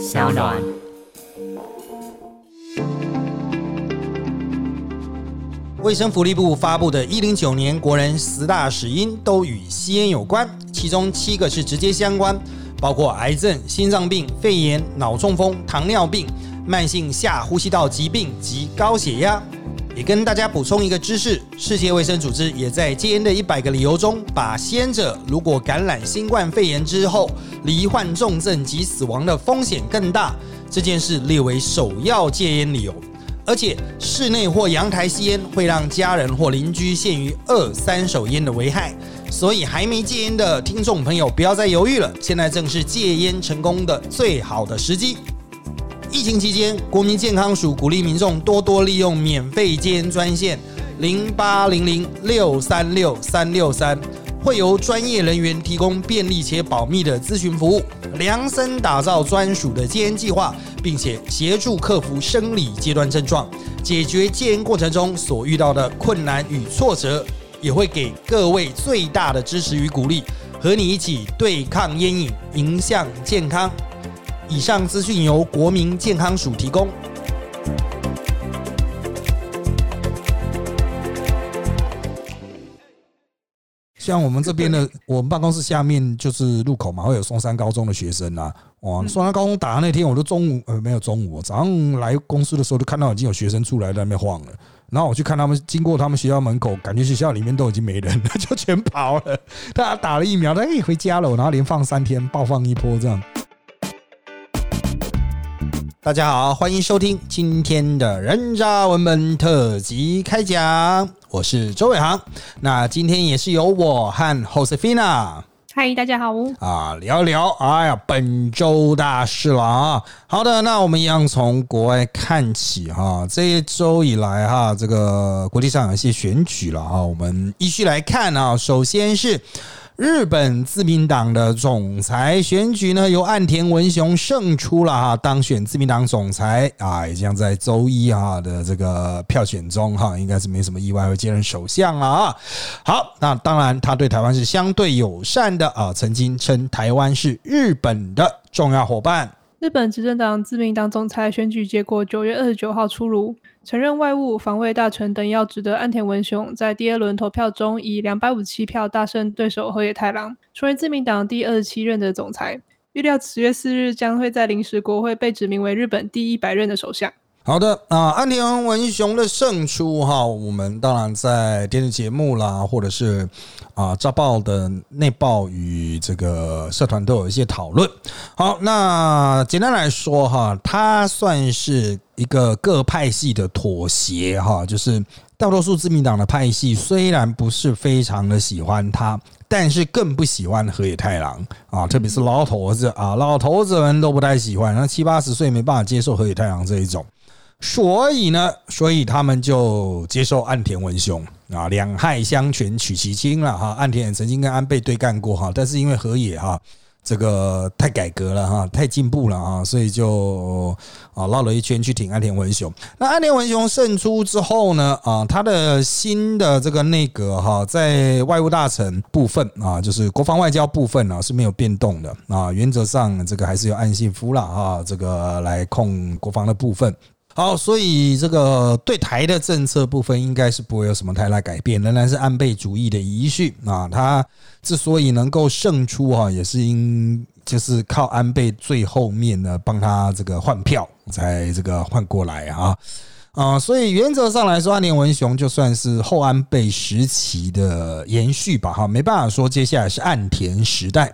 小暖。卫生福利部发布的一零九年国人十大死因都与吸烟有关，其中七个是直接相关，包括癌症、心脏病、肺炎、脑中风、糖尿病、慢性下呼吸道疾病及高血压。也跟大家补充一个知识：世界卫生组织也在戒烟的一百个理由中，把吸烟者如果感染新冠肺炎之后罹患重症及死亡的风险更大这件事列为首要戒烟理由。而且室内或阳台吸烟会让家人或邻居陷于二三手烟的危害，所以还没戒烟的听众朋友不要再犹豫了，现在正是戒烟成功的最好的时机。疫情期间，国民健康署鼓励民众多多利用免费戒烟专线零八零零六三六三六三，会由专业人员提供便利且保密的咨询服务，量身打造专属的戒烟计划，并且协助克服生理阶段症状，解决戒烟过程中所遇到的困难与挫折，也会给各位最大的支持与鼓励，和你一起对抗烟瘾，迎向健康。以上资讯由国民健康署提供。像我们这边的，我们办公室下面就是路口嘛，会有松山高中的学生啊。哇，松山高中打的那天，我都中午呃没有中午，早上来公司的时候就看到已经有学生出来在那边晃了。然后我去看他们经过他们学校门口，感觉学校里面都已经没人了，就全跑了。大家打了疫苗，他可以回家了。然后连放三天，暴放一波这样。大家好，欢迎收听今天的人渣文本特辑开讲，我是周伟航。那今天也是由我和 Josefina 嗨，大家好。啊聊聊，哎呀，本周大事了啊。好的，那我们一样从国外看起哈。这一周以来哈，这个国际上有一些选举了哈，我们依序来看啊。首先是。日本自民党的总裁选举呢，由岸田文雄胜出了哈，当选自民党总裁啊，也将在周一哈的这个票选中哈，应该是没什么意外会接任首相了啊。好，那当然他对台湾是相对友善的啊，曾经称台湾是日本的重要伙伴。日本执政党自民党总裁选举结果九月二十九号出炉。曾任外务、防卫大臣等要职的岸田文雄，在第二轮投票中以两百五十七票大胜对手河野太郎，成为自民党第二十七任的总裁。预料十月四日将会在临时国会被指名为日本第一百任的首相。好的啊，安田文雄的胜出哈，我们当然在电视节目啦，或者是啊《早报》的内报与这个社团都有一些讨论。好，那简单来说哈，他算是一个各派系的妥协哈，就是大多数自民党的派系虽然不是非常的喜欢他，但是更不喜欢河野太郎啊，特别是老头子啊，老头子们都不太喜欢，那七八十岁没办法接受河野太郎这一种。所以呢，所以他们就接受岸田文雄啊，两害相权取其轻了哈。岸田也曾经跟安倍对干过哈，但是因为河野哈这个太改革了哈，太进步了啊，所以就啊绕了一圈去挺岸田文雄。那岸田文雄胜出之后呢，啊，他的新的这个内阁哈，在外务大臣部分啊，就是国防外交部分啊是没有变动的啊，原则上这个还是由岸信夫了啊，这个来控国防的部分。好，所以这个对台的政策部分应该是不会有什么太大改变，仍然是安倍主义的遗训啊。他之所以能够胜出哈，也是因就是靠安倍最后面呢帮他这个换票才这个换过来啊。啊，所以原则上来说，安田文雄就算是后安倍时期的延续吧，哈，没办法说接下来是岸田时代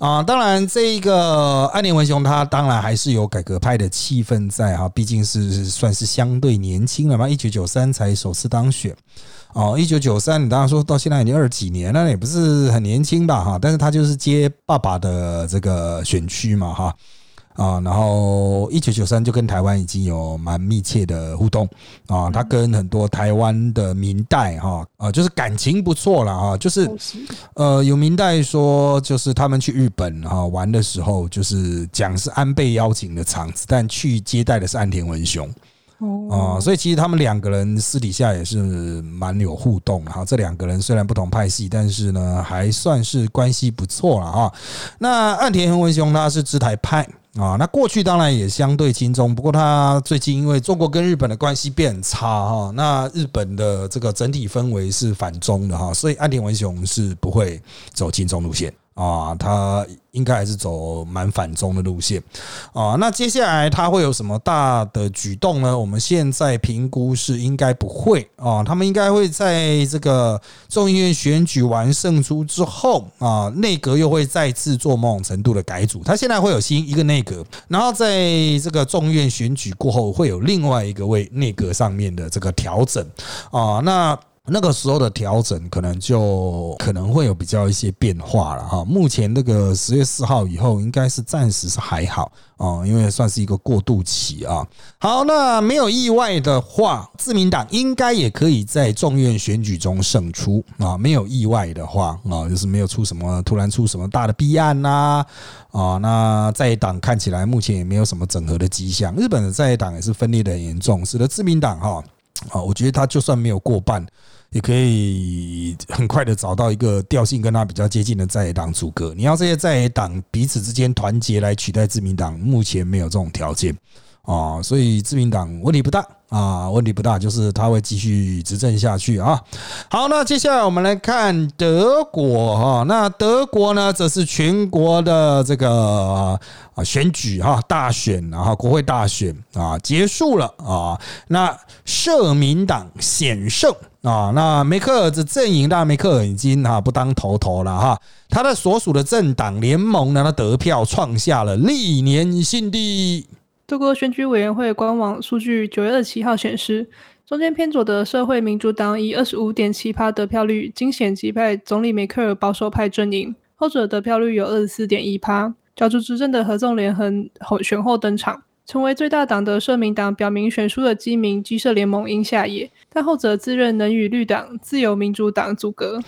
啊。当然，这一个安田文雄他当然还是有改革派的气氛在哈，毕竟是算是相对年轻了嘛，一九九三才首次当选哦，一九九三你当然说到现在已经二十几年了，也不是很年轻吧，哈，但是他就是接爸爸的这个选区嘛，哈。啊，然后一九九三就跟台湾已经有蛮密切的互动啊，他跟很多台湾的明代哈啊，就是感情不错了啊，就是呃有明代说，就是他们去日本啊玩的时候，就是讲是安倍邀请的场子，但去接待的是岸田文雄哦，啊，所以其实他们两个人私底下也是蛮有互动哈。这两个人虽然不同派系，但是呢还算是关系不错了啊。那岸田文雄他是支台派。啊。那过去当然也相对轻松，不过他最近因为中国跟日本的关系变差哈，那日本的这个整体氛围是反中的哈，所以安田文雄是不会走轻松路线。啊，他应该还是走蛮反中的路线啊。那接下来他会有什么大的举动呢？我们现在评估是应该不会啊。他们应该会在这个众议院选举完胜出之后啊，内阁又会再次做某种程度的改组。他现在会有新一个内阁，然后在这个众议院选举过后，会有另外一个位内阁上面的这个调整啊。那那个时候的调整可能就可能会有比较一些变化了哈。目前那个十月四号以后，应该是暂时是还好啊，因为算是一个过渡期啊。好，那没有意外的话，自民党应该也可以在众院选举中胜出啊。没有意外的话啊，就是没有出什么突然出什么大的弊案呐啊。那在党看起来目前也没有什么整合的迹象。日本的在野党也是分裂的很严重，使得自民党哈啊，我觉得他就算没有过半。也可以很快的找到一个调性跟他比较接近的在野党组阁。你要这些在野党彼此之间团结来取代自民党，目前没有这种条件啊，所以自民党问题不大啊，问题不大，就是他会继续执政下去啊。好，那接下来我们来看德国哈，那德国呢，则是全国的这个啊选举哈大选，然后国会大选啊结束了啊，那社民党险胜。啊，那梅克尔的阵营，那梅克尔已经哈不当头头了哈。他的所属的政党联盟呢，他得票创下了历年新低。德国选举委员会官网数据九月二十七号显示，中间偏左的社会民主党以二十五点七趴得票率惊险击败总理梅克尔保守派阵营，后者得票率有二十四点一趴。角逐执政的合纵连横后选后登场。成为最大党的社民党表明选输的基民基社联盟应下野，但后者自认能与绿党、自由民主党阻隔。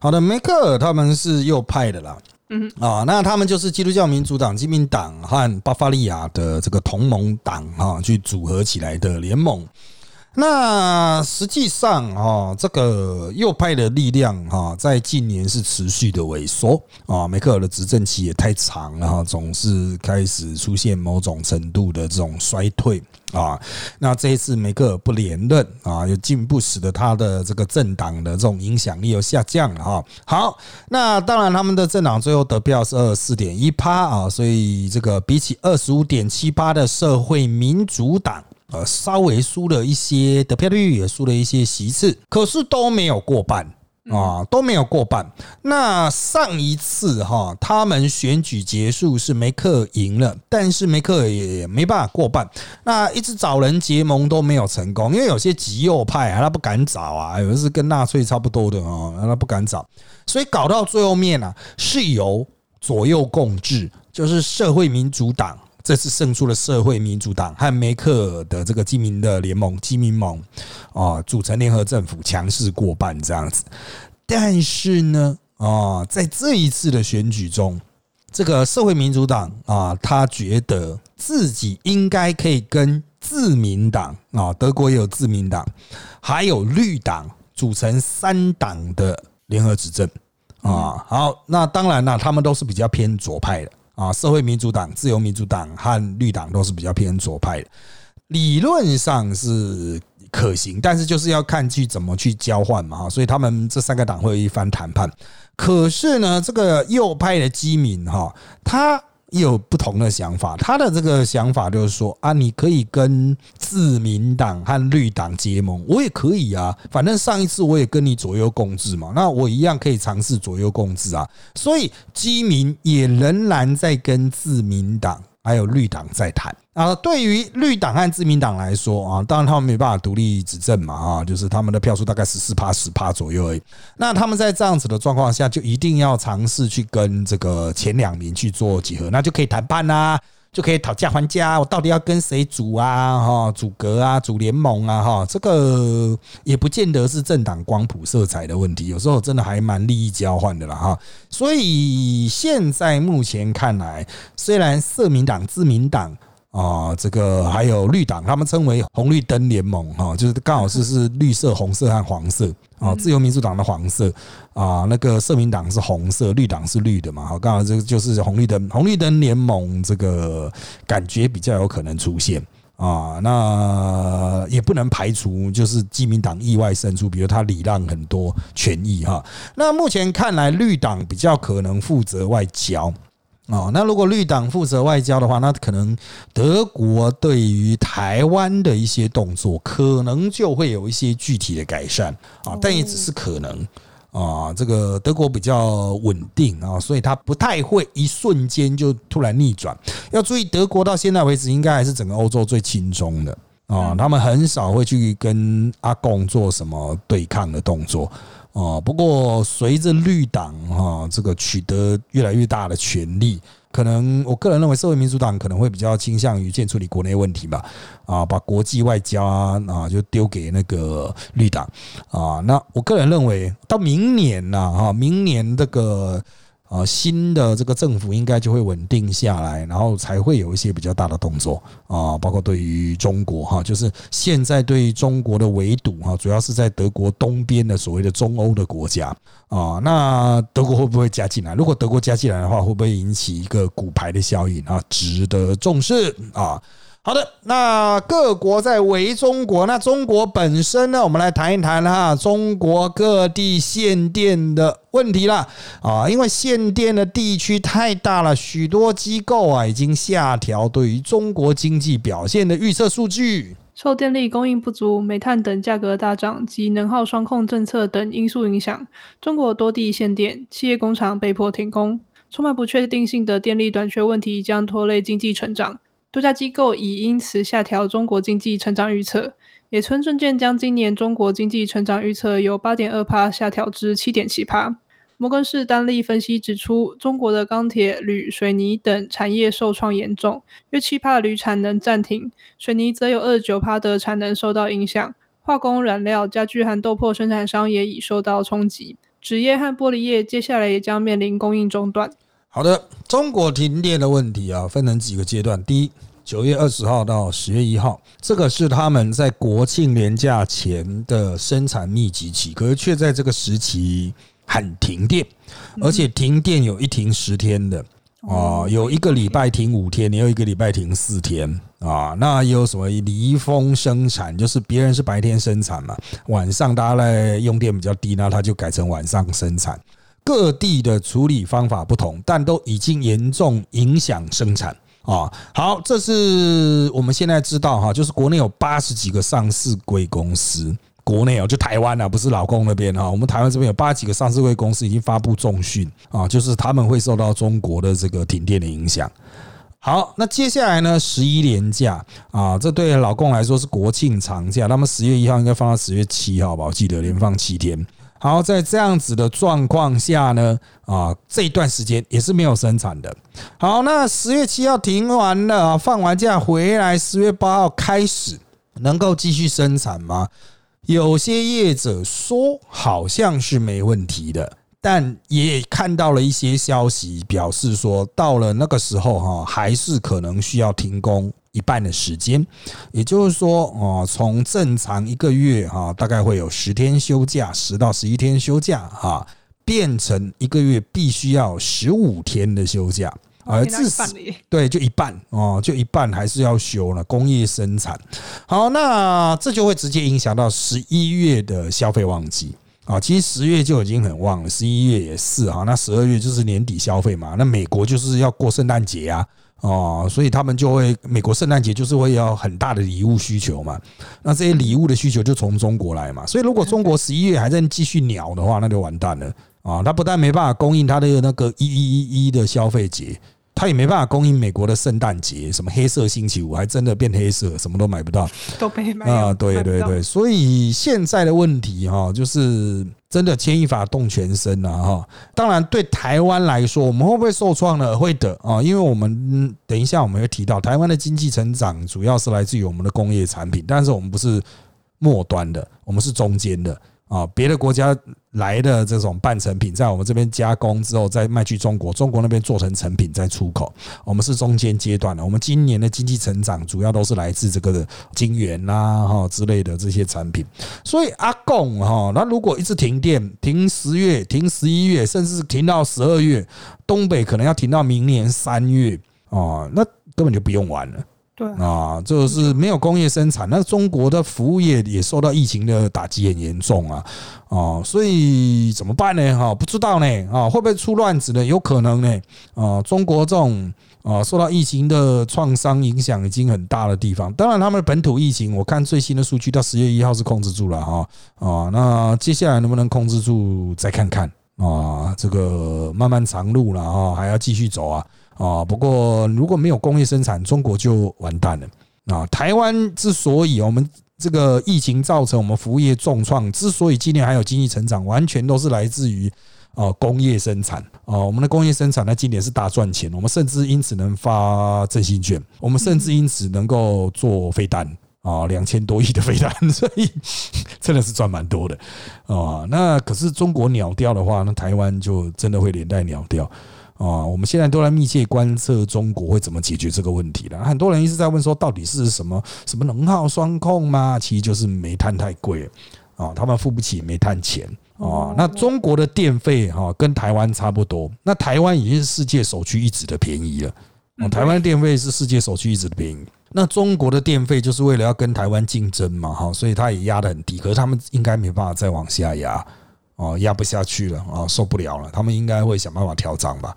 好的，梅克尔他们是右派的啦，嗯啊，那他们就是基督教民主党、基民党和巴伐利亚的这个同盟党啊，去组合起来的联盟。那实际上哈，这个右派的力量哈，在近年是持续的萎缩啊。梅克尔的执政期也太长了哈，总是开始出现某种程度的这种衰退啊。那这一次梅克尔不连任啊，又进一步使得他的这个政党的这种影响力又下降了哈。好，那当然他们的政党最后得票是二十四点一趴啊，所以这个比起二十五点七八的社会民主党。呃，稍微输了一些得票率，也输了一些席次，可是都没有过半啊，都没有过半。那上一次哈，他们选举结束是梅克赢了，但是梅克也没办法过半。那一直找人结盟都没有成功，因为有些极右派啊，他不敢找啊，有的是跟纳粹差不多的啊，他不敢找，所以搞到最后面啊，是由左右共治，就是社会民主党。这次胜出了社会民主党和梅克的这个基民的联盟基民盟啊，组成联合政府，强势过半这样子。但是呢，啊，在这一次的选举中，这个社会民主党啊，他觉得自己应该可以跟自民党啊，德国也有自民党，还有绿党组成三党的联合执政啊。好，那当然了，他们都是比较偏左派的。啊，社会民主党、自由民主党和绿党都是比较偏左派的，理论上是可行，但是就是要看去怎么去交换嘛，所以他们这三个党会有一番谈判。可是呢，这个右派的基民哈，他。有不同的想法，他的这个想法就是说啊，你可以跟自民党和绿党结盟，我也可以啊，反正上一次我也跟你左右共治嘛，那我一样可以尝试左右共治啊，所以基民也仍然在跟自民党。还有绿党在谈啊，对于绿党和自民党来说啊，当然他们没办法独立执政嘛啊，就是他们的票数大概十四趴十趴左右而已。那他们在这样子的状况下，就一定要尝试去跟这个前两名去做结合，那就可以谈判啦。就可以讨价还价，我到底要跟谁组啊？哈，组阁啊，组联盟啊？哈，这个也不见得是政党光谱色彩的问题，有时候真的还蛮利益交换的啦。哈。所以现在目前看来，虽然社民党、自民党啊，这个还有绿党，他们称为红绿灯联盟哈，就是刚好是是绿色、红色和黄色啊。自由民主党的黄色啊，那个社民党是红色，绿党是绿的嘛。好，刚好这个就是红绿灯，红绿灯联盟这个感觉比较有可能出现啊。那也不能排除就是基民党意外胜出，比如他礼让很多权益哈。那目前看来，绿党比较可能负责外交。哦，那如果绿党负责外交的话，那可能德国对于台湾的一些动作，可能就会有一些具体的改善啊，但也只是可能啊。这个德国比较稳定啊，所以它不太会一瞬间就突然逆转。要注意，德国到现在为止，应该还是整个欧洲最轻松的啊，他们很少会去跟阿贡做什么对抗的动作。哦，不过随着绿党哈这个取得越来越大的权力，可能我个人认为社会民主党可能会比较倾向于先处理国内问题吧，啊，把国际外交啊啊就丢给那个绿党啊，那我个人认为到明年呐哈，明年这个。啊，新的这个政府应该就会稳定下来，然后才会有一些比较大的动作啊，包括对于中国哈，就是现在对于中国的围堵哈，主要是在德国东边的所谓的中欧的国家啊，那德国会不会加进来？如果德国加进来的话，会不会引起一个骨牌的效应啊？值得重视啊。好的，那各国在围中国，那中国本身呢？我们来谈一谈哈，中国各地限电的问题了啊，因为限电的地区太大了，许多机构啊已经下调对于中国经济表现的预测数据。受电力供应不足、煤炭等价格大涨及能耗双控政策等因素影响，中国多地限电，企业工厂被迫停工，充满不确定性的电力短缺问题将拖累经济成长。多家机构已因此下调中国经济成长预测。野村证券将今年中国经济成长预测由八点二帕下调至七点七帕。摩根士丹利分析指出，中国的钢铁、铝、水泥等产业受创严重，约七帕铝产能暂停，水泥则有二十九帕的产能受到影响。化工、染料、家具和豆粕生产商也已受到冲击。纸业和玻璃业接下来也将面临供应中断。好的，中国停电的问题啊，分成几个阶段。第一，九月二十号到十月一号，这个是他们在国庆年假前的生产密集期，可是却在这个时期喊停电，而且停电有一停十天的啊，有一个礼拜停五天，也有一个礼拜停四天啊。那有什么离峰生产，就是别人是白天生产嘛，晚上大家来用电比较低，那他就改成晚上生产。各地的处理方法不同，但都已经严重影响生产啊。好，这是我们现在知道哈，就是国内有八十几个上市贵公司，国内哦，就台湾啊，不是老公那边哈，我们台湾这边有八几个上市贵公司已经发布重讯啊，就是他们会受到中国的这个停电的影响。好，那接下来呢，十一连假啊，这对老公来说是国庆长假，他们十月一号应该放到十月七号吧，我记得连放七天。然后，在这样子的状况下呢，啊，这一段时间也是没有生产的。好，那十月七号停完了，放完假回来，十月八号开始能够继续生产吗？有些业者说好像是没问题的，但也看到了一些消息表示说，到了那个时候哈，还是可能需要停工。一半的时间，也就是说，哦，从正常一个月哈，大概会有十天休假，十到十一天休假哈，变成一个月必须要十五天的休假，而至少对，就一半哦，就一半还是要休了。工业生产好，那这就会直接影响到十一月的消费旺季啊。其实十月就已经很旺了，十一月也是啊。那十二月就是年底消费嘛，那美国就是要过圣诞节啊。哦，所以他们就会美国圣诞节就是会要很大的礼物需求嘛，那这些礼物的需求就从中国来嘛，所以如果中国十一月还在继续鸟的话，那就完蛋了啊！他不但没办法供应他的那个一一一一的消费节。他也没办法供应美国的圣诞节，什么黑色星期五还真的变黑色，什么都买不到，都被卖啊！对对对，所以现在的问题哈，就是真的牵一发动全身了哈。当然，对台湾来说，我们会不会受创呢？会的啊，因为我们等一下我们会提到，台湾的经济成长主要是来自于我们的工业产品，但是我们不是末端的，我们是中间的。啊，别的国家来的这种半成品，在我们这边加工之后再卖去中国，中国那边做成成品再出口，我们是中间阶段的。我们今年的经济成长主要都是来自这个晶圆啦哈之类的这些产品。所以阿贡哈，那如果一直停电，停十月，停十一月，甚至停到十二月，东北可能要停到明年三月啊，那根本就不用玩了。对啊，这个是没有工业生产，那中国的服务业也受到疫情的打击很严重啊，啊，所以怎么办呢？哈，不知道呢，啊，会不会出乱子呢？有可能呢，啊，中国这种啊受到疫情的创伤影响已经很大的地方，当然他们本土疫情，我看最新的数据到十月一号是控制住了哈，啊，那接下来能不能控制住再看看。啊，这个漫漫长路了啊，还要继续走啊。啊，不过如果没有工业生产，中国就完蛋了。啊，台湾之所以我们这个疫情造成我们服务业重创，之所以今年还有经济成长，完全都是来自于啊工业生产。啊，我们的工业生产在今年是大赚钱，我们甚至因此能发振兴券，我们甚至因此能够做飞单啊，两千多亿的飞单，所以真的是赚蛮多的啊。那可是中国鸟掉的话，那台湾就真的会连带鸟掉。啊，我们现在都在密切观测中国会怎么解决这个问题了。很多人一直在问说，到底是什么什么能耗双控吗？其实就是煤炭太贵啊，他们付不起煤炭钱啊。那中国的电费哈跟台湾差不多，那台湾已经是世界首屈一指的便宜了。台湾电费是世界首屈一指的便宜，那中国的电费就是为了要跟台湾竞争嘛，哈，所以它也压得很低。可是他们应该没办法再往下压。哦，压不下去了啊，受不了了，他们应该会想办法调涨吧？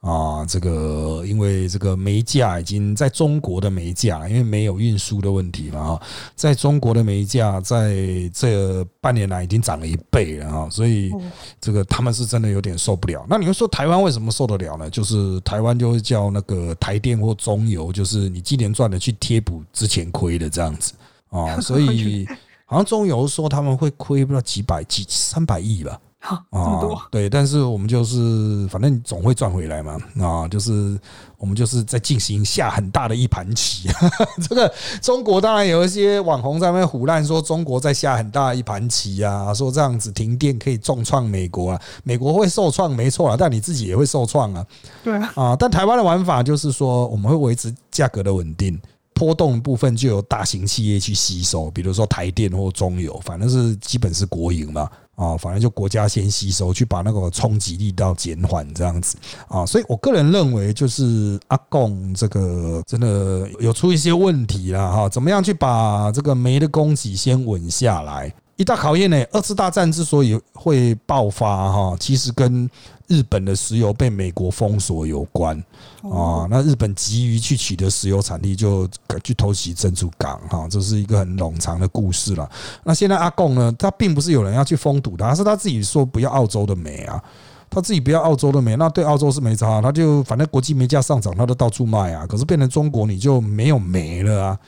啊，这个因为这个煤价已经在中国的煤价，因为没有运输的问题嘛啊，在中国的煤价在这半年来已经涨了一倍了啊，所以这个他们是真的有点受不了。那你们说台湾为什么受得了呢？就是台湾就会叫那个台电或中油，就是你今年赚的去贴补之前亏的这样子啊，所以。好像中油说他们会亏不知道几百几三百亿吧，啊，这么多，对，但是我们就是反正总会赚回来嘛，啊，就是我们就是在进行下很大的一盘棋。这个中国当然有一些网红在那边胡乱说中国在下很大一盘棋啊，说这样子停电可以重创美国啊，美国会受创没错啊，但你自己也会受创啊，对啊，啊，但台湾的玩法就是说我们会维持价格的稳定。波动部分就由大型企业去吸收，比如说台电或中油，反正是基本是国营嘛，啊，反正就国家先吸收，去把那个冲击力道减缓这样子啊，所以我个人认为，就是阿贡这个真的有出一些问题了哈，怎么样去把这个煤的供给先稳下来？一大考验呢。二次大战之所以会爆发哈，其实跟日本的石油被美国封锁有关啊。那日本急于去取得石油产地，就去偷袭珍珠港哈，这是一个很冗长的故事了。那现在阿贡呢，他并不是有人要去封堵他，是他自己说不要澳洲的煤啊，他自己不要澳洲的煤，那对澳洲是没差，他就反正国际煤价上涨，他都到处卖啊。可是变成中国，你就没有煤了啊。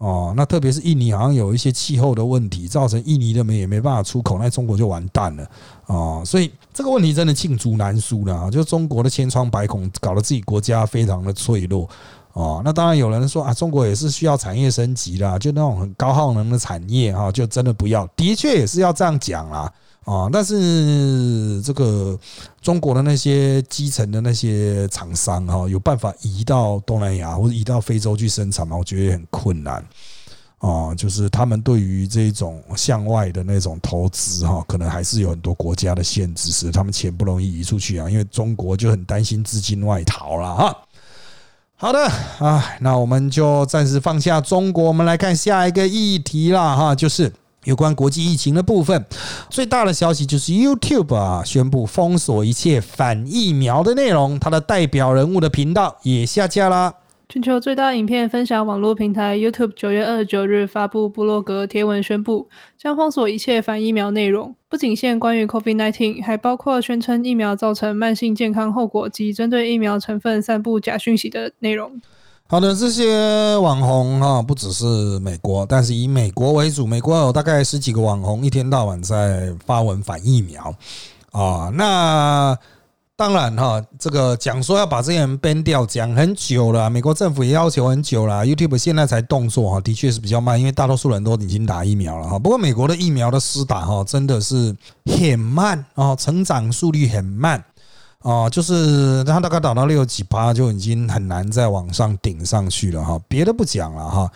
哦，那特别是印尼好像有一些气候的问题，造成印尼的煤也没办法出口，那中国就完蛋了哦！所以这个问题真的罄竹难书了啊！就中国的千疮百孔，搞得自己国家非常的脆弱哦！那当然有人说啊，中国也是需要产业升级啦，就那种很高耗能的产业哈，就真的不要，的确也是要这样讲啦。啊，但是这个中国的那些基层的那些厂商哈，有办法移到东南亚或者移到非洲去生产吗？我觉得也很困难啊。就是他们对于这种向外的那种投资哈，可能还是有很多国家的限制，使他们钱不容易移出去啊。因为中国就很担心资金外逃了哈。好的啊，那我们就暂时放下中国，我们来看下一个议题了哈，就是。有关国际疫情的部分，最大的消息就是 YouTube 啊宣布封锁一切反疫苗的内容，它的代表人物的频道也下架啦。全球最大影片分享网络平台 YouTube 九月二十九日发布部落格贴文，宣布将封锁一切反疫苗内容，不仅限关于 COVID-19，还包括宣称疫苗造成慢性健康后果及针对疫苗成分散布假讯息的内容。好的，这些网红哈，不只是美国，但是以美国为主，美国有大概十几个网红，一天到晚在发文反疫苗啊。那当然哈，这个讲说要把这些人 ban 掉，讲很久了，美国政府也要求很久了，YouTube 现在才动作哈，的确是比较慢，因为大多数人都已经打疫苗了哈。不过美国的疫苗的施打哈，真的是很慢啊，成长速率很慢。哦，就是它大概打到六几八就已经很难再往上顶上去了哈。别的不讲了哈，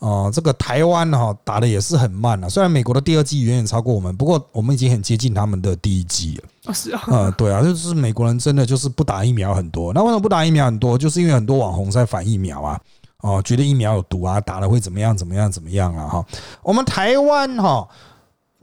哦，这个台湾哈打的也是很慢了。虽然美国的第二季远远超过我们，不过我们已经很接近他们的第一季了。哦，是啊，呃，对啊，就是美国人真的就是不打疫苗很多。那为什么不打疫苗很多？就是因为很多网红在反疫苗啊，哦，觉得疫苗有毒啊，打了会怎么样怎么样怎么样了哈。我们台湾哈。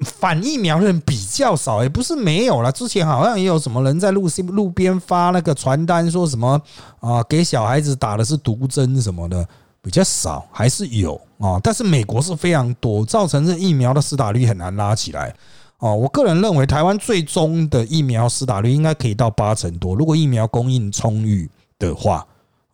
反疫苗的人比较少，也不是没有了。之前好像也有什么人在路西路边发那个传单，说什么啊，给小孩子打的是毒针什么的，比较少，还是有啊。但是美国是非常多，造成这疫苗的施打率很难拉起来。哦，我个人认为台湾最终的疫苗施打率应该可以到八成多，如果疫苗供应充裕的话。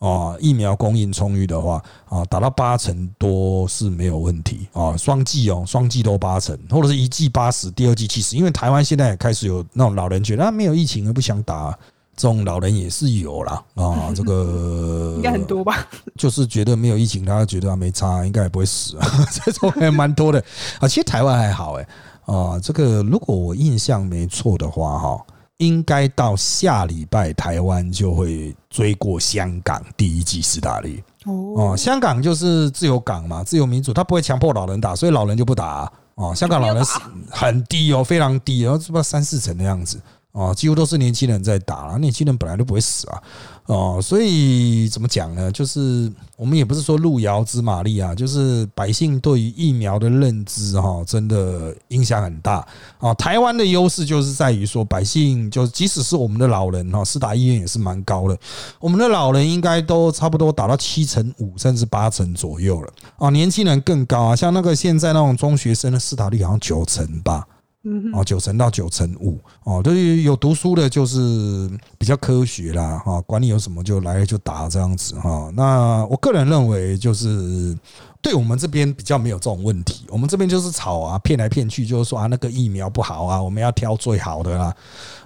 哦，疫苗供应充裕的话，啊，打到八成多是没有问题啊。双剂哦，双剂都八成，或者是一剂八十，第二剂七十。因为台湾现在也开始有那种老人觉得没有疫情而不想打，这种老人也是有啦。啊。这个 应该很多吧？就是觉得没有疫情，他觉得没差，应该也不会死啊。这种还蛮多的啊。其实台湾还好哎啊。这个如果我印象没错的话，哈。应该到下礼拜，台湾就会追过香港第一季斯大利哦。香港就是自由港嘛，自由民主，他不会强迫老人打，所以老人就不打哦。香港老人是很低哦，非常低，然后是不是三四成的样子哦，几乎都是年轻人在打，年轻人本来都不会死啊。哦，所以怎么讲呢？就是我们也不是说路遥知马力啊，就是百姓对于疫苗的认知哈，真的影响很大啊。台湾的优势就是在于说，百姓就即使是我们的老人哈，四打医院也是蛮高的，我们的老人应该都差不多打到七成五甚至八成左右了啊。年轻人更高啊，像那个现在那种中学生的四打率好像九成吧。嗯，哦，九成到九成五，哦，对于有读书的，就是比较科学啦，哈，管你有什么就来就打这样子哈。那我个人认为，就是对我们这边比较没有这种问题，我们这边就是吵啊，骗来骗去，就是说啊，那个疫苗不好啊，我们要挑最好的啦，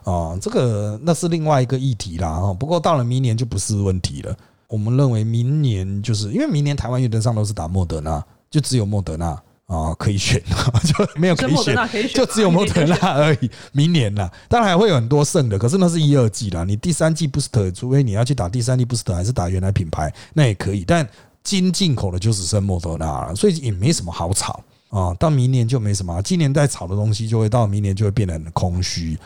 啊，这个那是另外一个议题啦，哈。不过到了明年就不是问题了，我们认为明年就是因为明年台湾原则上都是打莫德纳，就只有莫德纳。啊，可以选，就没有可以选，就只有莫德纳而已。明年了，当然还会有很多剩的，可是那是一二季啦。你第三季 booster，除非你要去打第三季 booster，还是打原来品牌，那也可以。但金进口的就只剩莫德纳了，所以也没什么好炒啊。到明年就没什么，今年在炒的东西，就会到明年就会变得很空虚。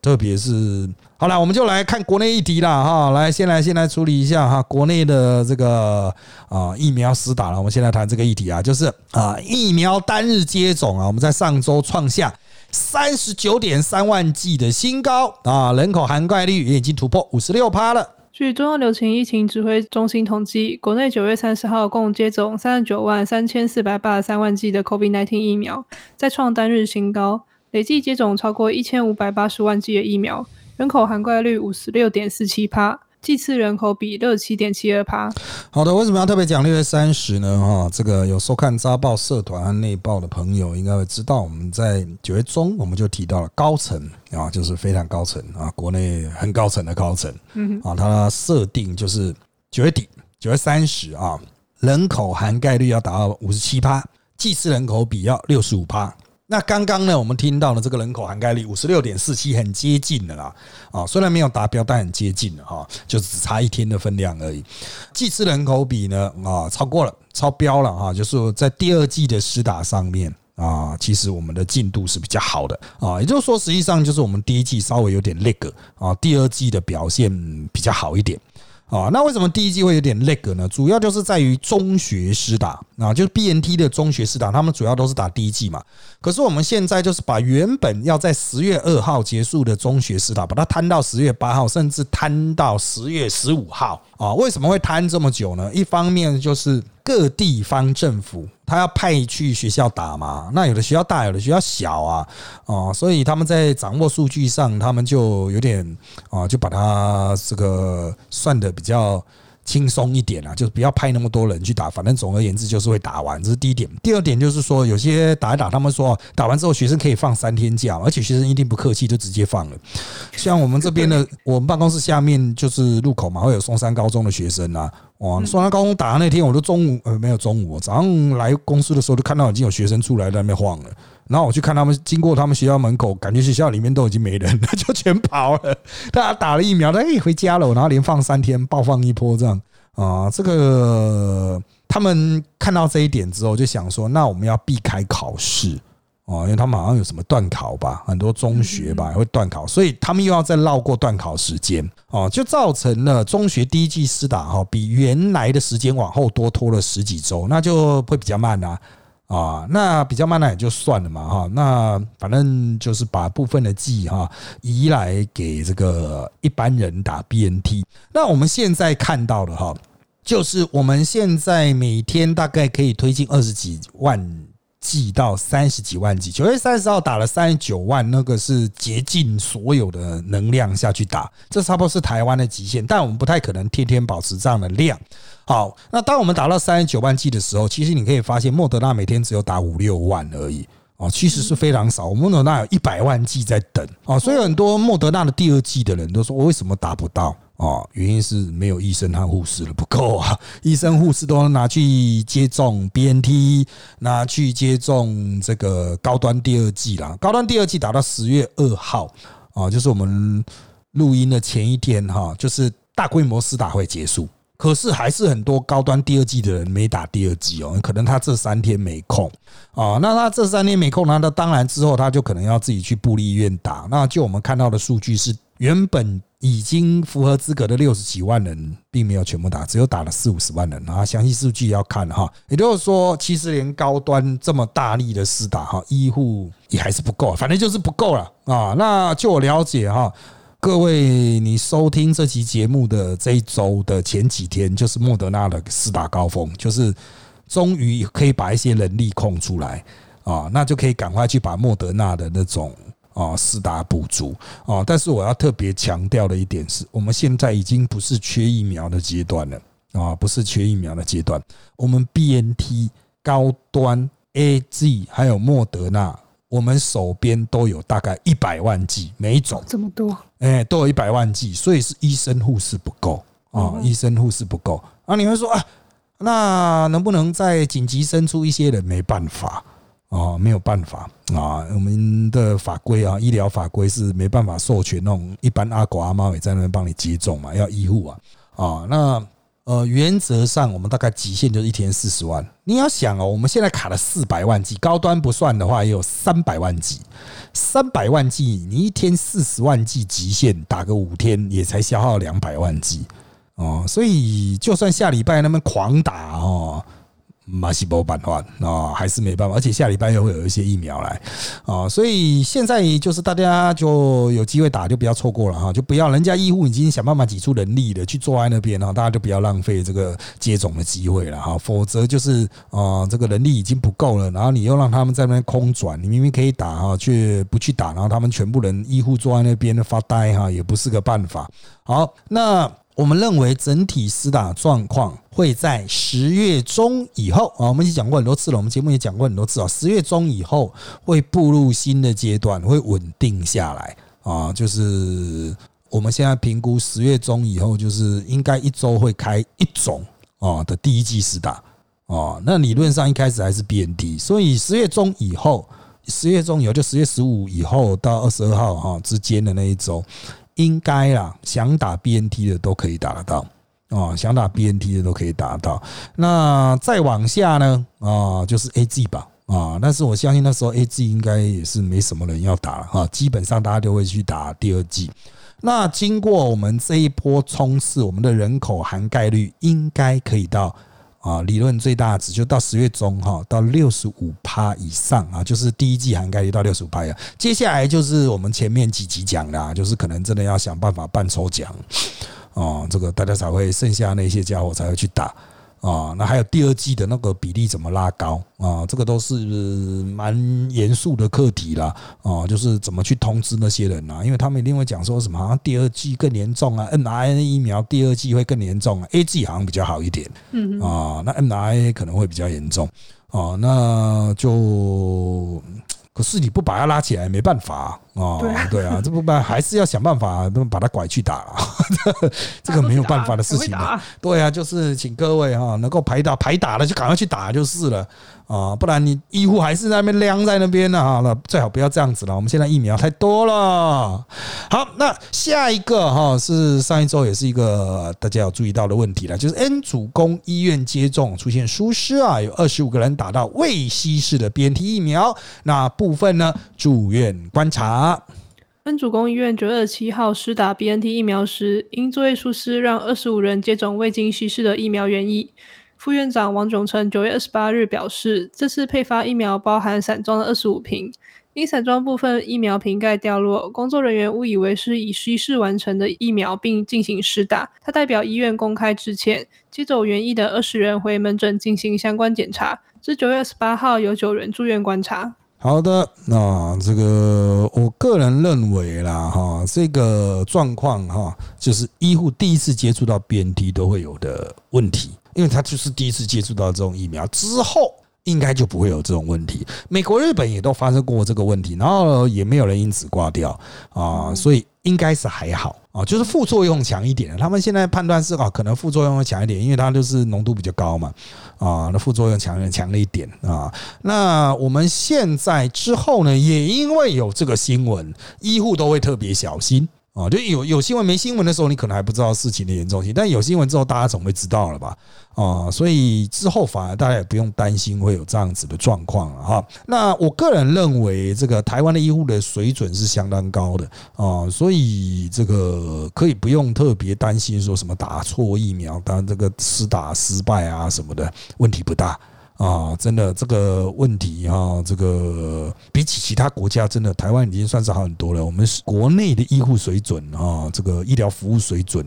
特别是，好了，我们就来看国内议题了哈。来，先来先来处理一下哈，国内的这个啊疫苗施打了。我们先来谈这个议题啊，就是啊疫苗单日接种啊，我们在上周创下三十九点三万剂的新高啊，人口涵盖率也已经突破五十六趴了。据中央流行疫情指挥中心统计，国内九月三十号共接种三十九万三千四百八十三万剂的 COVID-19 疫苗，再创单日新高。累计接种超过一千五百八十万剂的疫苗，人口涵盖率五十六点四七趴，祭次人口比六七点七二趴。好的，为什么要特别讲六月三十呢？哈，这个有收看扎报社团和内报的朋友应该会知道，我们在九月中我们就提到了高层啊，就是非常高层啊，国内很高层的高层，嗯啊，它设定就是九月底九月三十啊，人口涵盖率要达到五十七趴，祭次人口比要六十五趴。那刚刚呢，我们听到了这个人口涵盖率五十六点四七，很接近的啦。啊，虽然没有达标，但很接近了哈，就只差一天的分量而已。季次人口比呢，啊，超过了，超标了哈，就是在第二季的施打上面啊，其实我们的进度是比较好的啊，也就是说，实际上就是我们第一季稍微有点 lag 啊，第二季的表现比较好一点。啊，那为什么第一季会有点 lag 呢？主要就是在于中学师打啊，就是 BNT 的中学师打，他们主要都是打第一季嘛。可是我们现在就是把原本要在十月二号结束的中学师打，把它摊到十月八号，甚至摊到十月十五号啊。为什么会摊这么久呢？一方面就是各地方政府。他要派去学校打嘛？那有的学校大，有的学校小啊，哦，所以他们在掌握数据上，他们就有点啊，就把它这个算的比较轻松一点啊，就是不要派那么多人去打，反正总而言之就是会打完，这是第一点。第二点就是说，有些打一打，他们说打完之后学生可以放三天假，而且学生一定不客气，就直接放了。像我们这边的，我们办公室下面就是路口嘛，会有松山高中的学生啊。哇，松山高中打那天，我都中午呃没有中午，早上来公司的时候就看到已经有学生出来在那边晃了。然后我去看他们经过他们学校门口，感觉学校里面都已经没人了，就全跑了。大家打了疫苗，哎，回家了。然后连放三天，暴放一波这样啊。这个他们看到这一点之后，就想说，那我们要避开考试哦，因为他们好像有什么断考吧，很多中学吧会断考，所以他们又要再绕过断考时间哦，就造成了中学第一季施打哈，比原来的时间往后多拖了十几周，那就会比较慢啊。啊，那比较慢那也就算了嘛哈，那反正就是把部分的剂哈移来给这个一般人打 BNT。那我们现在看到的哈，就是我们现在每天大概可以推进二十几万。寄到三十几万剂，九月三十号打了三十九万，那个是竭尽所有的能量下去打，这差不多是台湾的极限，但我们不太可能天天保持这样的量。好，那当我们达到三十九万剂的时候，其实你可以发现莫德纳每天只有打五六万而已。哦，其实是非常少。莫德纳有一百万剂在等啊，所以很多莫德纳的第二剂的人都说，我为什么打不到啊？原因是没有医生和护士了，不够啊！医生护士都拿去接种 BNT，拿去接种这个高端第二剂啦。高端第二剂打到十月二号啊，就是我们录音的前一天哈，就是大规模施打会结束。可是还是很多高端第二季的人没打第二季哦，可能他这三天没空啊。那他这三天没空，那他当然之后他就可能要自己去布利医院打。那就我们看到的数据是，原本已经符合资格的六十几万人，并没有全部打，只有打了四五十万人啊。详细数据要看哈。也就是说，其实连高端这么大力的施打哈，医护也还是不够，反正就是不够了啊。那就我了解哈。各位，你收听这期节目的这一周的前几天，就是莫德纳的施打高峰，就是终于可以把一些人力空出来啊，那就可以赶快去把莫德纳的那种啊四大补足啊。但是我要特别强调的一点是，我们现在已经不是缺疫苗的阶段了啊，不是缺疫苗的阶段，我们 BNT 高端 A G 还有莫德纳。我们手边都有大概一百万剂，每一种这么多，哎，都有一百万剂，所以是医生护士不够啊，医生护士不够啊。你会说啊，那能不能再紧急生出一些人？没办法啊，没有办法啊，我们的法规啊，医疗法规是没办法授权那种一般阿狗阿猫也在那边帮你接种嘛，要医护啊啊那。呃，原则上我们大概极限就是一天四十万。你要想哦，我们现在卡了四百万 G，高端不算的话也有三百万 G，三百万 G，你一天四十万 G 极限打个五天也才消耗两百万 G 哦，所以就算下礼拜那么狂打哦。马西波办法啊，还是没办法，而且下礼拜又会有一些疫苗来啊，所以现在就是大家就有机会打，就不要错过了哈，就不要人家医护已经想办法挤出人力了去坐在那边哈，大家就不要浪费这个接种的机会了哈，否则就是啊，这个人力已经不够了，然后你又让他们在那边空转，你明明可以打哈，却不去打，然后他们全部人医护坐在那边发呆哈，也不是个办法。好，那。我们认为整体施打状况会在十月中以后啊，我们已经讲过很多次了，我们节目也讲过很多次啊，十月中以后会步入新的阶段，会稳定下来啊。就是我们现在评估十月中以后，就是应该一周会开一种啊的第一季施打啊。那理论上一开始还是 BNT，所以十月中以后，十月中以后就十月十五以后到二十二号哈之间的那一周。应该啦，想打 BNT 的都可以打得到哦，想打 BNT 的都可以打得到。那再往下呢啊，就是 AG 吧啊，但是我相信那时候 AG 应该也是没什么人要打了哈，基本上大家都会去打第二季。那经过我们这一波冲刺，我们的人口涵盖率应该可以到。啊，理论最大值就到十月中哈，到六十五趴以上啊，就是第一季涵盖率到六十五趴呀。接下来就是我们前面几集讲的，就是可能真的要想办法办抽奖，哦，这个大家才会剩下那些家伙才会去打啊，那还有第二季的那个比例怎么拉高啊？这个都是蛮严肃的课题啦啊，就是怎么去通知那些人啊？因为他们一定会讲说什么，好像第二季更严重啊，mRNA 疫苗第二季会更严重啊，A G 好像比较好一点嗯，啊，那 mRNA 可能会比较严重啊，那就。可是你不把它拉起来，没办法啊！对啊，这不办还是要想办法，把他拐去打，这个没有办法的事情嘛。对啊，就是请各位哈，能够排打排打了就赶快去打就是了。啊，不然你医护还是在那边晾在那边呢哈，那最好不要这样子了。我们现在疫苗太多了。好，那下一个哈是上一周也是一个大家要注意到的问题了，就是 N 主攻医院接种出现疏失啊，有二十五个人打到未稀释的 BNT 疫苗，那部分呢住院观察。分主公医院九月七号施打 BNT 疫苗时，因作业疏失，让二十五人接种未经稀释的疫苗原液。副院长王炯成九月二十八日表示，这次配发疫苗包含散装的二十五瓶，因散装部分疫苗瓶盖掉落，工作人员误以为是已稀释完成的疫苗，并进行施打。他代表医院公开致歉，接走原液的二十人回门诊进行相关检查。至九月二十八号，有九人住院观察。好的，那这个我个人认为啦，哈，这个状况哈，就是医护第一次接触到 BNT 都会有的问题。因为他就是第一次接触到这种疫苗，之后应该就不会有这种问题。美国、日本也都发生过这个问题，然后也没有人因此挂掉啊，所以应该是还好啊，就是副作用强一点。他们现在判断是啊，可能副作用会强一点，因为它就是浓度比较高嘛啊，那副作用强强了一点啊。那我们现在之后呢，也因为有这个新闻，医护都会特别小心。啊，就有有新闻没新闻的时候，你可能还不知道事情的严重性，但有新闻之后，大家总会知道了吧？啊，所以之后反而大家也不用担心会有这样子的状况了哈。那我个人认为，这个台湾的医护的水准是相当高的啊，所以这个可以不用特别担心说什么打错疫苗，当然这个施打失败啊什么的问题不大。啊，真的这个问题哈，这个比起其他国家，真的台湾已经算是好很多了。我们国内的医护水准啊，这个医疗服务水准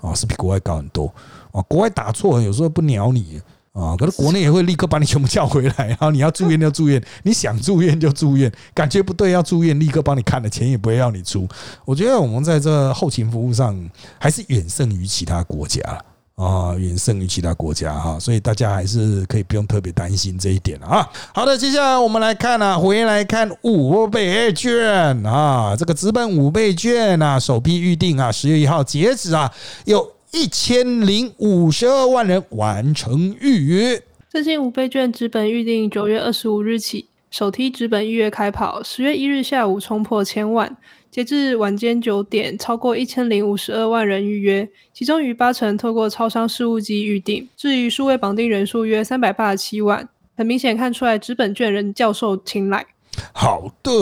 啊，是比国外高很多啊。国外打错有时候不鸟你啊，可是国内也会立刻把你全部叫回来，然后你要住院就住院，你想住院就住院，感觉不对要住院，立刻帮你看了，钱也不会要你出。我觉得我们在这后勤服务上还是远胜于其他国家了。啊，远胜于其他国家哈，所以大家还是可以不用特别担心这一点啊。好的，接下来我们来看啊，回来看五倍券啊，这个资本五倍券啊，首批预定啊，十月一号截止啊，有一千零五十二万人完成预约。最近五倍券资本预定九月二十五日起，首批资本预约开跑，十月一日下午冲破千万。截至晚间九点，超过一千零五十二万人预约，其中逾八成透过超商事务机预订。至于数位绑定人数约三百八十七万，很明显看出来纸本卷人较受青睐。好的，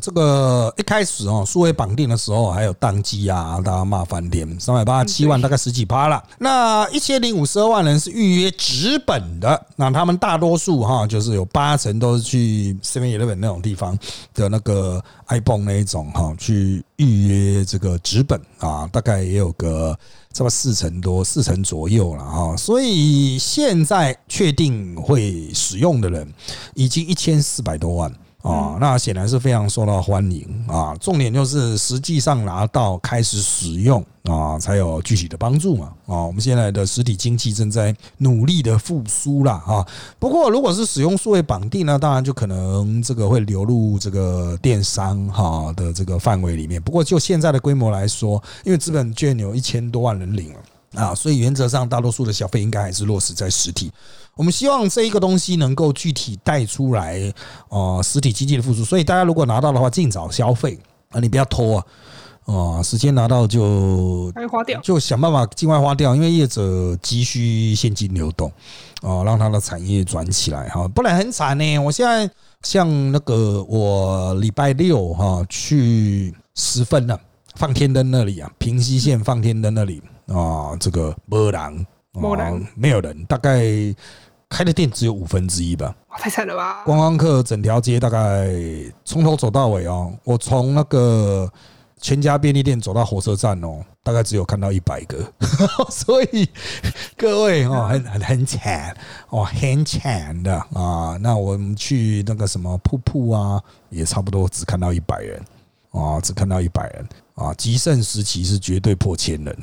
这个一开始哦，数位绑定的时候还有宕机啊，大家骂翻天，三百八十七万大概十几趴了。那一千零五十二万人是预约纸本的，那他们大多数哈，就是有八成都是去 Seven Eleven 那种地方的那个 iPhone 那一种哈，去预约这个纸本啊，大概也有个这么四成多，四成左右了哈。所以现在确定会使用的人已经一千四百多万。啊，那显然是非常受到欢迎啊！重点就是实际上拿到开始使用啊，才有具体的帮助嘛啊！我们现在的实体经济正在努力的复苏了啊。不过，如果是使用数位绑定呢，当然就可能这个会流入这个电商哈的这个范围里面。不过，就现在的规模来说，因为资本券有一千多万人领了。啊，所以原则上大多数的消费应该还是落实在实体。我们希望这一个东西能够具体带出来，呃，实体经济的复苏。所以大家如果拿到的话，尽早消费啊，你不要拖啊，啊，时间拿到就花掉，就想办法尽快花掉，因为业者急需现金流动哦，让他的产业转起来哈，不然很惨呢。我现在像那个我礼拜六哈去十分了，放天灯那里啊，平西线放天灯那里。啊，这个没人，没有人，大概开的店只有五分之一吧。哇，太惨了吧！观光客整条街大概从头走到尾哦，我从那个全家便利店走到火车站哦，大概只有看到一百个，所以各位哦，很很很惨哦，很惨的啊。那我们去那个什么瀑布啊，也差不多只看到一百人啊，只看到一百人啊。极盛时期是绝对破千人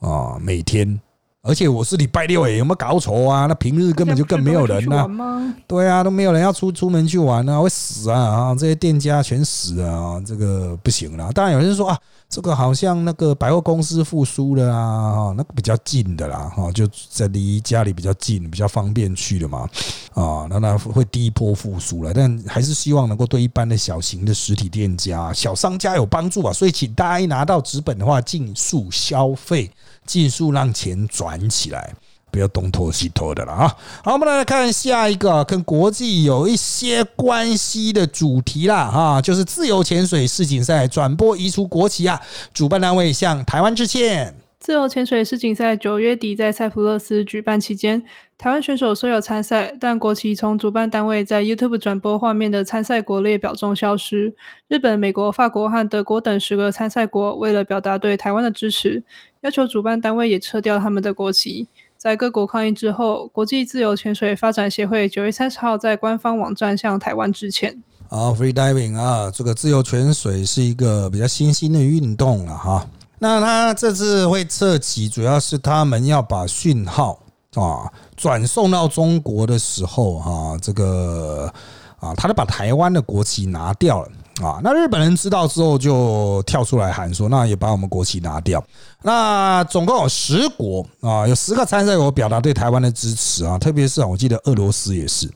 啊，每天。而且我是礼拜六诶，有没有搞错啊？那平日根本就更没有人呐。对啊，都没有人要出出门去玩啊，会死啊！啊，这些店家全死啊，这个不行了。当然有人说啊，这个好像那个百货公司复苏了啊，那个比较近的啦，哈，就在离家里比较近，比较方便去的嘛，啊，那那会第一波复苏了。但还是希望能够对一般的小型的实体店家、小商家有帮助啊。所以，请大家一拿到纸本的话，尽速消费。尽速让钱转起来，不要东拖西拖的了啊！好，我们来看下一个跟国际有一些关系的主题啦，哈，就是自由潜水世锦赛转播移除国旗啊！主办单位向台湾致歉。自由潜水世锦赛九月底在塞浦路斯举办期间，台湾选手虽有参赛，但国旗从主办单位在 YouTube 转播画面的参赛国列表中消失。日本、美国、法国和德国等十个参赛国为了表达对台湾的支持。要求主办单位也撤掉他们的国旗。在各国抗议之后，国际自由潜水发展协会九月三十号在官方网站向台湾致歉。啊，free diving 啊，这个自由潜水是一个比较新兴的运动了哈。那他这次会撤旗，主要是他们要把讯号啊转送到中国的时候啊，这个啊，他就把台湾的国旗拿掉了。啊，那日本人知道之后就跳出来喊说，那也把我们国旗拿掉。那总共有十国啊，有十个参赛国表达对台湾的支持啊，特别是我记得俄罗斯也是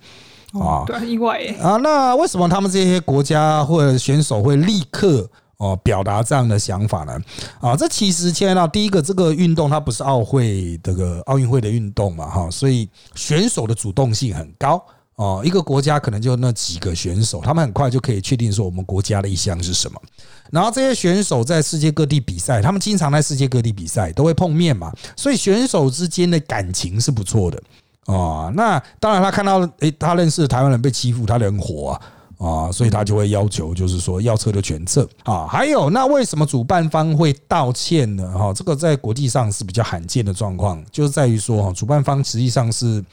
啊，对，意外啊。那为什么他们这些国家或者选手会立刻哦表达这样的想法呢？啊，这其实牵到第一个，这个运动它不是奥会这个奥运会的运动嘛，哈，所以选手的主动性很高。哦，一个国家可能就那几个选手，他们很快就可以确定说我们国家的意向是什么。然后这些选手在世界各地比赛，他们经常在世界各地比赛都会碰面嘛，所以选手之间的感情是不错的哦。那当然，他看到诶，他认识台湾人被欺负，他很火啊啊，所以他就会要求，就是说要车的全撤啊。还有，那为什么主办方会道歉呢？哈，这个在国际上是比较罕见的状况，就是在于说哈，主办方实际上是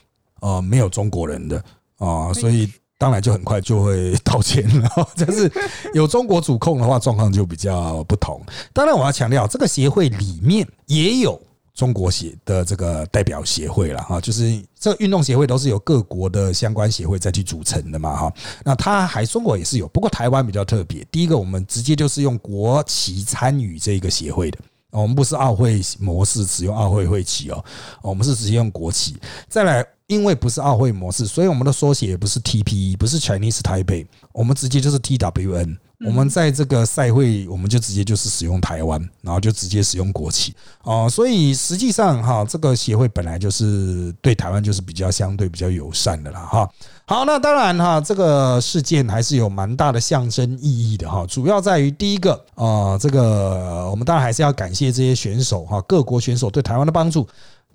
呃没有中国人的。啊，所以当然就很快就会道歉了。但是有中国主控的话，状况就比较不同。当然，我要强调，这个协会里面也有中国协的这个代表协会了哈，就是这个运动协会都是由各国的相关协会再去组成的嘛哈。那它还中国也是有，不过台湾比较特别。第一个，我们直接就是用国旗参与这个协会的，我们不是奥会模式，使用奥会会旗哦，我们是直接用国旗。再来。因为不是奥会模式，所以我们的缩写也不是 TPE，不是 Chinese Taipei，我们直接就是 TWN。我们在这个赛会，我们就直接就是使用台湾，然后就直接使用国旗啊。所以实际上哈，这个协会本来就是对台湾就是比较相对比较友善的啦哈。好，那当然哈，这个事件还是有蛮大的象征意义的哈。主要在于第一个啊，这个我们当然还是要感谢这些选手哈，各国选手对台湾的帮助。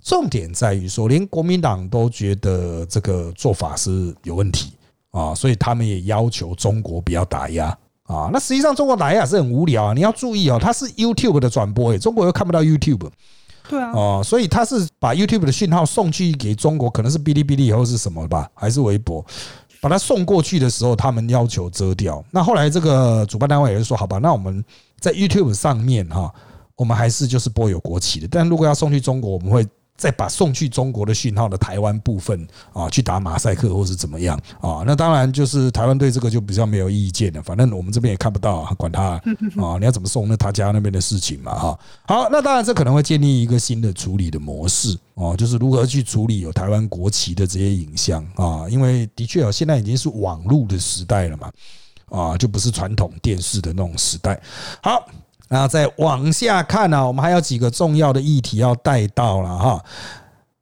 重点在于说，连国民党都觉得这个做法是有问题啊，所以他们也要求中国不要打压啊。那实际上中国打压是很无聊啊，你要注意哦，它是 YouTube 的转播诶，中国又看不到 YouTube，对啊，哦，所以它是把 YouTube 的讯号送去给中国，可能是哔哩哔哩以后是什么吧，还是微博，把它送过去的时候，他们要求遮掉。那后来这个主办单位也是说，好吧，那我们在 YouTube 上面哈，我们还是就是播有国旗的，但如果要送去中国，我们会。再把送去中国的讯号的台湾部分啊，去打马赛克或是怎么样啊？那当然就是台湾对这个就比较没有意见了。反正我们这边也看不到，管他 啊！你要怎么送，那他家那边的事情嘛哈。好，那当然这可能会建立一个新的处理的模式哦，就是如何去处理有台湾国旗的这些影像啊？因为的确啊，现在已经是网络的时代了嘛，啊，就不是传统电视的那种时代。好。那再往下看呢，我们还有几个重要的议题要带到了哈。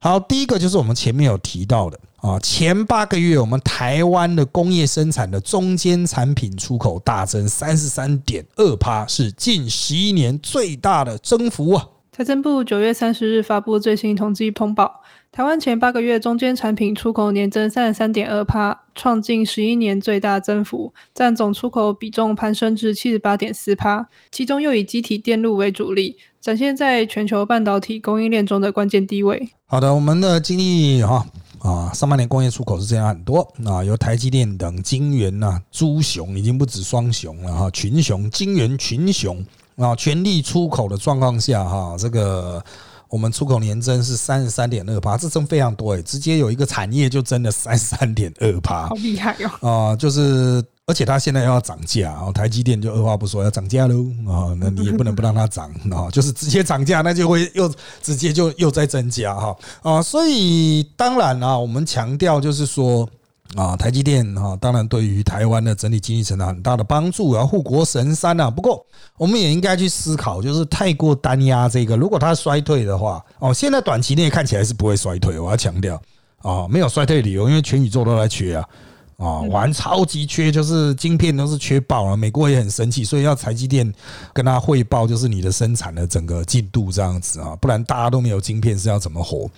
好，第一个就是我们前面有提到的啊，前八个月我们台湾的工业生产的中间产品出口大增三十三点二趴，是近十一年最大的增幅啊。财政部九月三十日发布最新统计通报，台湾前八个月中间产品出口年增三十三点二帕，创近十一年最大增幅，占总出口比重攀升至七十八点四帕，其中又以机体电路为主力，展现在全球半导体供应链中的关键地位。好的，我们的经历哈啊，上半年工业出口是这样很多啊，由台积电等晶圆呐，猪熊已经不止双雄了哈，群雄晶圆群雄。啊，全力出口的状况下，哈，这个我们出口年增是三十三点二趴，这增非常多诶，直接有一个产业就增了三十三点二趴，好厉害哦！啊，就是而且它现在要涨价，哦，台积电就二话不说要涨价喽啊，那你也不能不让它涨啊，就是直接涨价，那就会又直接就又在增加哈啊，所以当然啊，我们强调就是说。啊，台积电啊，当然对于台湾的整体经济成长很大的帮助，然后护国神山啊。不过，我们也应该去思考，就是太过单压这个，如果它衰退的话，哦，现在短期内看起来是不会衰退。我要强调啊，没有衰退理由，因为全宇宙都在缺啊，啊，玩超级缺，就是晶片都是缺爆了。美国也很生气，所以要台积电跟他汇报，就是你的生产的整个进度这样子啊，不然大家都没有晶片是要怎么活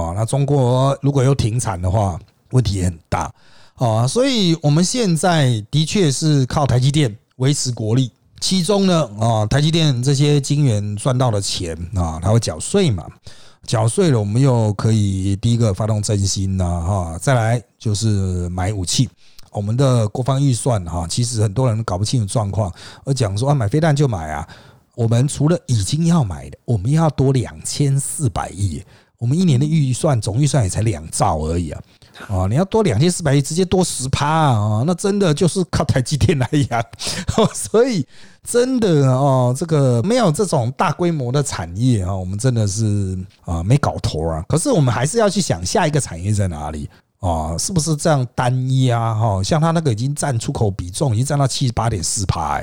啊？那中国如果又停产的话，问题也很大啊，所以我们现在的确是靠台积电维持国力。其中呢，啊，台积电这些晶圆赚到的钱啊，它会缴税嘛？缴税了，我们又可以第一个发动振兴呐，哈，再来就是买武器。我们的国防预算哈，其实很多人搞不清楚状况，而讲说啊，买飞弹就买啊。我们除了已经要买的，我们要多两千四百亿。我们一年的预算总预算也才两兆而已啊。啊，你要多两千四百亿，直接多十趴啊！那真的就是靠台积电来养，所以真的哦，这个没有这种大规模的产业啊，我们真的是啊没搞头啊。可是我们还是要去想下一个产业在哪里啊？是不是这样单一啊哈？像它那个已经占出口比重已经占到七十八点四趴，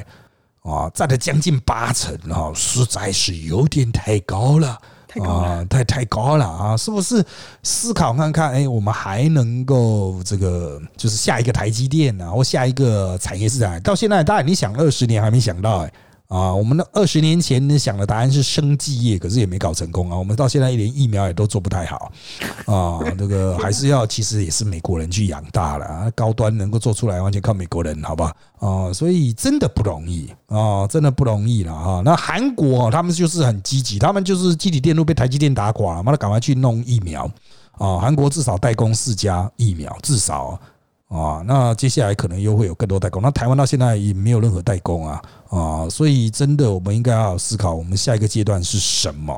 啊，占了将近八成啊，实在是有点太高了。啊，太太高了啊！是不是思考看看？哎，我们还能够这个，就是下一个台积电啊，或下一个产业市场？到现在，大概你想二十年还没想到哎。啊，我们的二十年前想的答案是生技业，可是也没搞成功啊。我们到现在一连疫苗也都做不太好啊。这个还是要，其实也是美国人去养大了，高端能够做出来，完全靠美国人，好吧？啊，所以真的不容易啊，真的不容易了啊。那韩国他们就是很积极，他们就是基体电路被台积电打垮了，妈的，赶快去弄疫苗啊！韩国至少代工四家疫苗，至少。啊那接下来可能又会有更多代工。那台湾到现在也没有任何代工啊，啊，所以真的我们应该要思考，我们下一个阶段是什么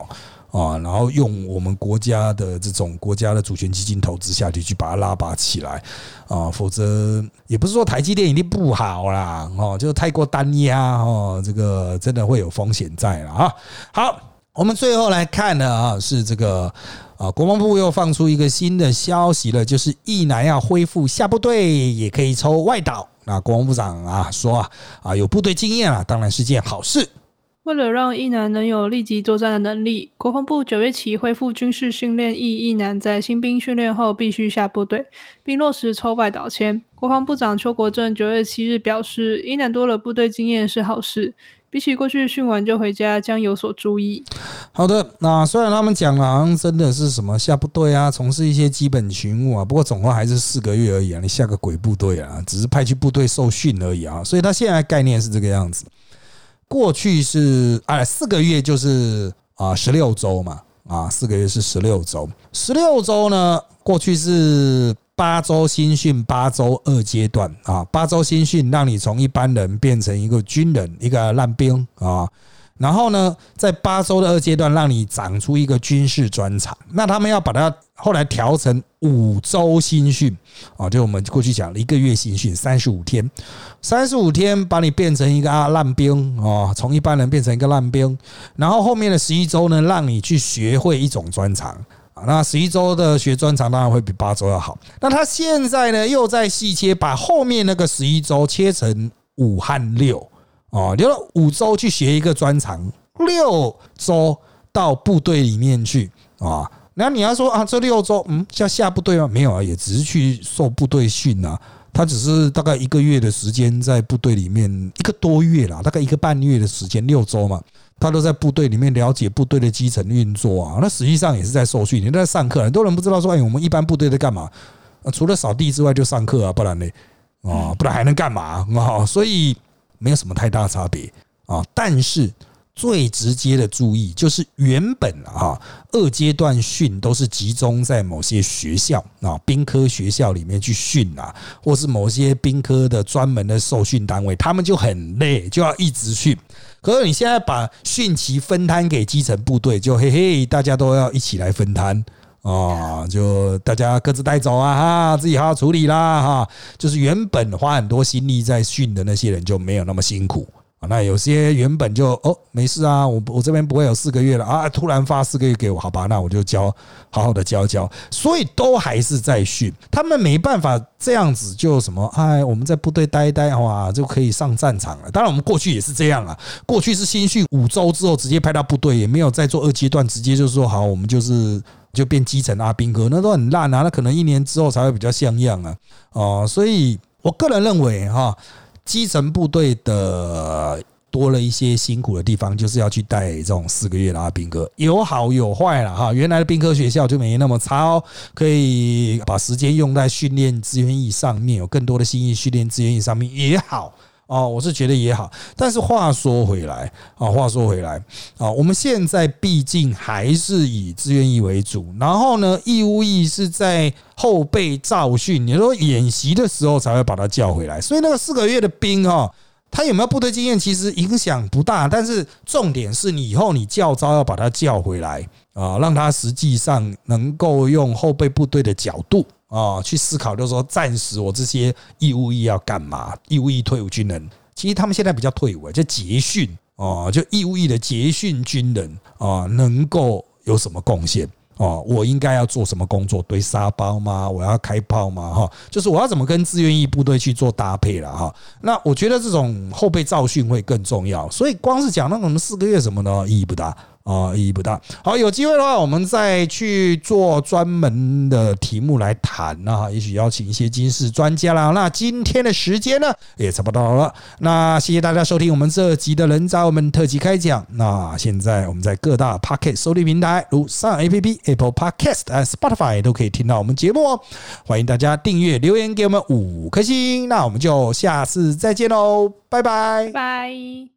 啊？然后用我们国家的这种国家的主权基金投资下去，去把它拉拔起来啊，否则也不是说台积电一定不好啦，哦，就太过单压哦，这个真的会有风险在了啊。好，我们最后来看的啊，是这个。啊，国防部又放出一个新的消息了，就是一南要恢复下部队，也可以抽外岛。那国防部长啊说啊，啊有部队经验啊，当然是件好事。为了让一南能有立即作战的能力，国防部九月起恢复军事训练，役一南在新兵训练后必须下部队，并落实抽外岛签。国防部长邱国正九月七日表示，一南多了部队经验是好事。比起过去训完就回家，将有所注意。好的，那虽然他们讲了，好像真的是什么下部队啊，从事一些基本勤务啊，不过总共还是四个月而已啊，你下个鬼部队啊，只是派去部队受训而已啊，所以他现在概念是这个样子。过去是哎，四个月就是啊十六周嘛，啊四个月是十六周，十六周呢，过去是。八周新训，八周二阶段啊，八周新训让你从一般人变成一个军人，一个烂兵啊。然后呢，在八周的二阶段，让你长出一个军事专长。那他们要把它后来调成五周新训啊，就我们过去讲了一个月新训，三十五天，三十五天把你变成一个啊烂兵啊，从一般人变成一个烂兵。然后后面的十一周呢，让你去学会一种专长。那十一周的学专长当然会比八周要好。那他现在呢，又在细切，把后面那个十一周切成五和六哦，留了五周去学一个专长，六周到部队里面去啊。那你要说啊，这六周嗯，叫下部队吗？没有啊，也只是去受部队训啊。他只是大概一个月的时间在部队里面，一个多月啦，大概一个半月的时间，六周嘛。他都在部队里面了解部队的基层运作啊，那实际上也是在受训，你都在上课，很多人不知道说，哎，我们一般部队在干嘛？除了扫地之外就上课啊，不然呢？啊，不然还能干嘛啊？所以没有什么太大差别啊，但是。最直接的注意就是，原本啊，二阶段训都是集中在某些学校啊，兵科学校里面去训啊，或是某些兵科的专门的受训单位，他们就很累，就要一直训。可是你现在把训期分摊给基层部队，就嘿嘿，大家都要一起来分摊啊，就大家各自带走啊，哈，自己好好处理啦，哈，就是原本花很多心力在训的那些人就没有那么辛苦。那有些原本就哦没事啊，我我这边不会有四个月了啊，突然发四个月给我，好吧，那我就教好好的教教，所以都还是在训，他们没办法这样子就什么哎，我们在部队待一待哇就可以上战场了。当然我们过去也是这样啊，过去是新训五周之后直接派到部队，也没有再做二阶段，直接就说好，我们就是就变基层阿兵哥，那都很烂啊，那可能一年之后才会比较像样啊，哦，所以我个人认为哈。基层部队的多了一些辛苦的地方，就是要去带这种四个月的阿兵哥，有好有坏了哈。原来的兵科学校就没那么差哦，可以把时间用在训练资源以上面，有更多的心意训练资源以上面也好。哦，我是觉得也好，但是话说回来啊，话说回来啊，我们现在毕竟还是以自愿役为主，然后呢，义务役是在后备召训，你说演习的时候才会把他叫回来，所以那个四个月的兵哈，他有没有部队经验其实影响不大，但是重点是你以后你教招要把他叫回来啊，让他实际上能够用后备部队的角度。啊，去思考，就是说，暂时我这些义务役要干嘛？义务役退伍军人，其实他们现在比较退伍，就结训哦，就义务役的结训军人啊，能够有什么贡献？哦，我应该要做什么工作？堆沙包吗？我要开炮吗？哈，就是我要怎么跟志愿役部队去做搭配了？哈，那我觉得这种后备造训会更重要。所以，光是讲那种四个月什么的，意义不大。啊，意义不大。好，有机会的话，我们再去做专门的题目来谈啊。也许邀请一些军事专家啦。那今天的时间呢，也差不多了。那谢谢大家收听我们这集的人渣我们特辑开讲。那现在我们在各大 Pocket 收听平台，如上 A P P、Apple Podcast、Spotify 都可以听到我们节目哦。欢迎大家订阅、留言给我们五颗星。那我们就下次再见喽，拜拜，拜。